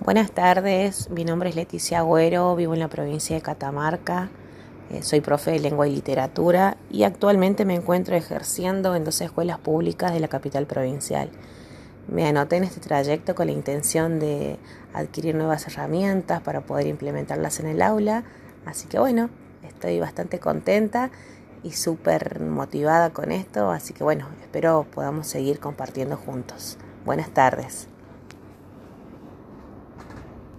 Buenas tardes, mi nombre es Leticia Agüero, vivo en la provincia de Catamarca, eh, soy profe de lengua y literatura y actualmente me encuentro ejerciendo en dos escuelas públicas de la capital provincial. Me anoté en este trayecto con la intención de adquirir nuevas herramientas para poder implementarlas en el aula, así que bueno, estoy bastante contenta y súper motivada con esto, así que bueno, espero podamos seguir compartiendo juntos. Buenas tardes.